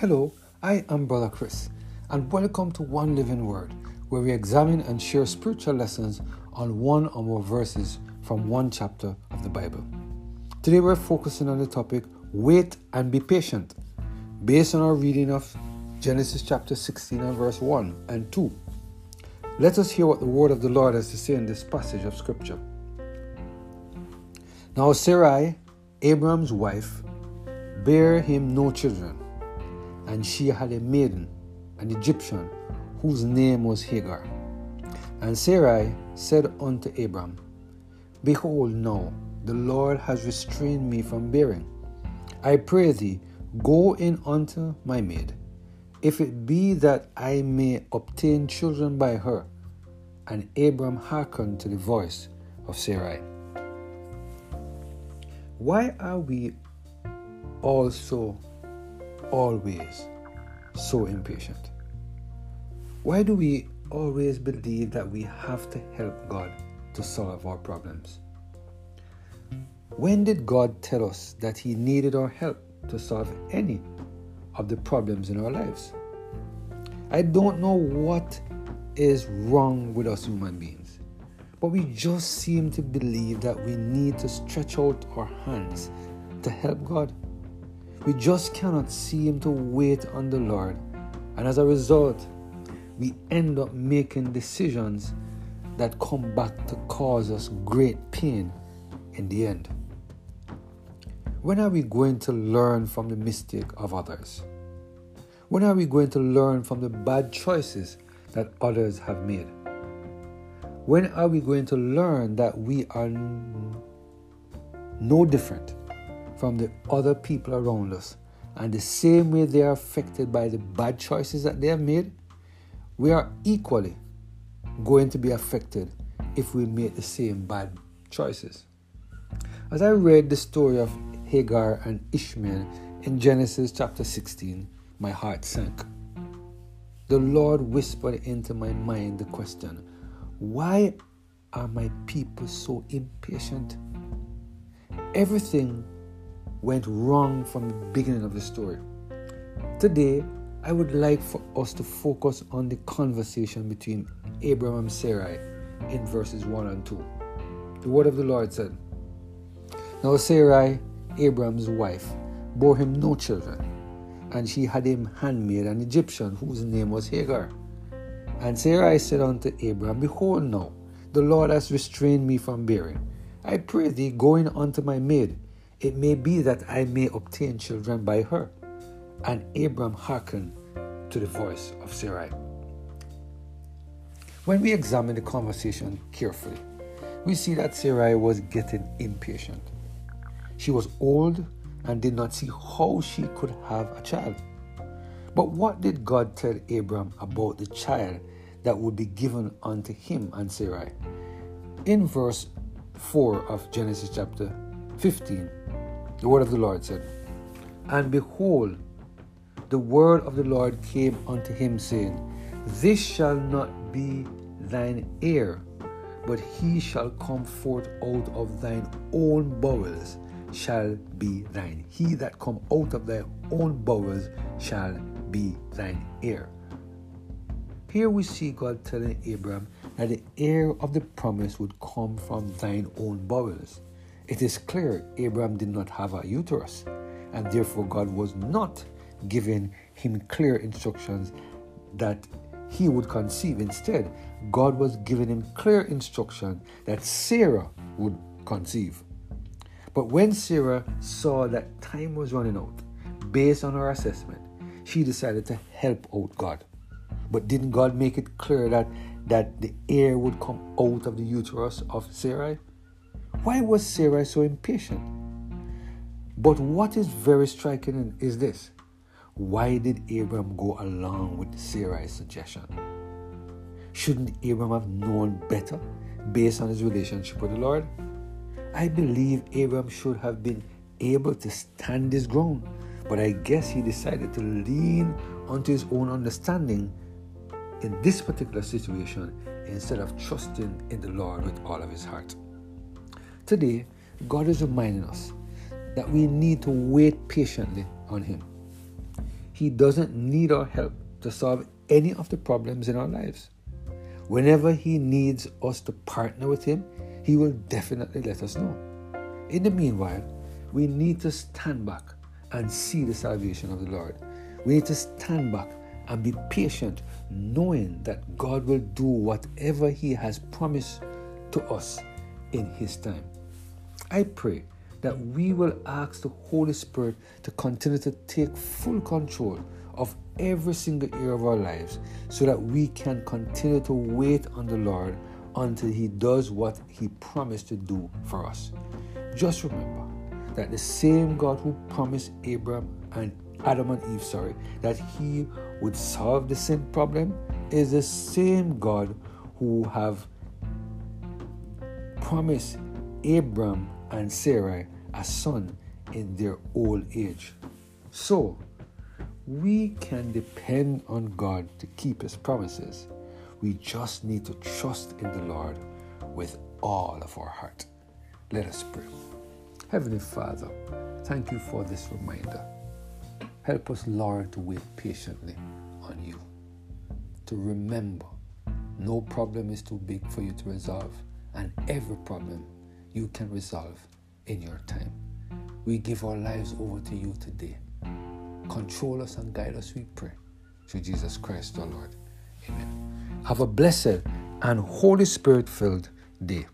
Hello, I am Brother Chris, and welcome to One Living Word, where we examine and share spiritual lessons on one or more verses from one chapter of the Bible. Today we're focusing on the topic Wait and be patient, based on our reading of Genesis chapter 16 and verse 1 and 2. Let us hear what the word of the Lord has to say in this passage of Scripture. Now Sarai, Abraham's wife, bare him no children, and she had a maiden, an Egyptian, whose name was Hagar. And Sarai said unto Abram, Behold, now the Lord has restrained me from bearing. I pray thee, go in unto my maid, if it be that I may obtain children by her. And Abram hearkened to the voice of Sarai. Why are we also always so impatient? Why do we always believe that we have to help God to solve our problems? When did God tell us that He needed our help to solve any of the problems in our lives? I don't know what is wrong with us human beings, but we just seem to believe that we need to stretch out our hands to help God. We just cannot seem to wait on the Lord, and as a result, we end up making decisions that come back to cause us great pain in the end. When are we going to learn from the mistake of others? When are we going to learn from the bad choices that others have made? When are we going to learn that we are no different from the other people around us and the same way they are affected by the bad choices that they have made? We are equally going to be affected if we make the same bad choices. As I read the story of Hagar and Ishmael in Genesis chapter 16, my heart sank. The Lord whispered into my mind the question Why are my people so impatient? Everything went wrong from the beginning of the story. Today, I would like for us to focus on the conversation between Abraham and Sarai in verses 1 and 2. The word of the Lord said, Now Sarai, Abraham's wife, bore him no children, and she had him handmaid, an Egyptian, whose name was Hagar. And Sarai said unto Abraham, Behold now, the Lord has restrained me from bearing. I pray thee, go in unto my maid. It may be that I may obtain children by her. And Abram hearkened to the voice of Sarai. When we examine the conversation carefully, we see that Sarai was getting impatient. She was old and did not see how she could have a child. But what did God tell Abram about the child that would be given unto him and Sarai? In verse 4 of Genesis chapter 15, the word of the Lord said, And behold, the word of the Lord came unto him, saying, This shall not be thine heir, but he shall come forth out of thine own bowels shall be thine. He that come out of thy own bowels shall be thine heir. Here we see God telling Abraham that the heir of the promise would come from thine own bowels. It is clear Abraham did not have a uterus, and therefore God was not giving him clear instructions that he would conceive. Instead, God was giving him clear instruction that Sarah would conceive. But when Sarah saw that time was running out, based on her assessment, she decided to help out God. But didn't God make it clear that, that the heir would come out of the uterus of Sarai? Why was Sarai so impatient? But what is very striking is this why did Abram go along with Sarai's suggestion? Shouldn't Abram have known better based on his relationship with the Lord? I believe Abram should have been able to stand his ground, but I guess he decided to lean onto his own understanding in this particular situation instead of trusting in the Lord with all of his heart. Today, God is reminding us that we need to wait patiently on him. He doesn't need our help to solve any of the problems in our lives. Whenever He needs us to partner with Him, He will definitely let us know. In the meanwhile, we need to stand back and see the salvation of the Lord. We need to stand back and be patient, knowing that God will do whatever He has promised to us in His time. I pray that we will ask the Holy Spirit to continue to take full control of every single area of our lives so that we can continue to wait on the Lord until He does what He promised to do for us. Just remember that the same God who promised Abraham and Adam and Eve, sorry, that He would solve the sin problem is the same God who have promised Abraham and Sarah a son in their old age. So, we can depend on God to keep His promises. We just need to trust in the Lord with all of our heart. Let us pray. Heavenly Father, thank you for this reminder. Help us, Lord, to wait patiently on you. To remember, no problem is too big for you to resolve, and every problem you can resolve in your time. We give our lives over to you today. Control us and guide us, we pray. Through Jesus Christ our Lord. Amen. Have a blessed and Holy Spirit filled day.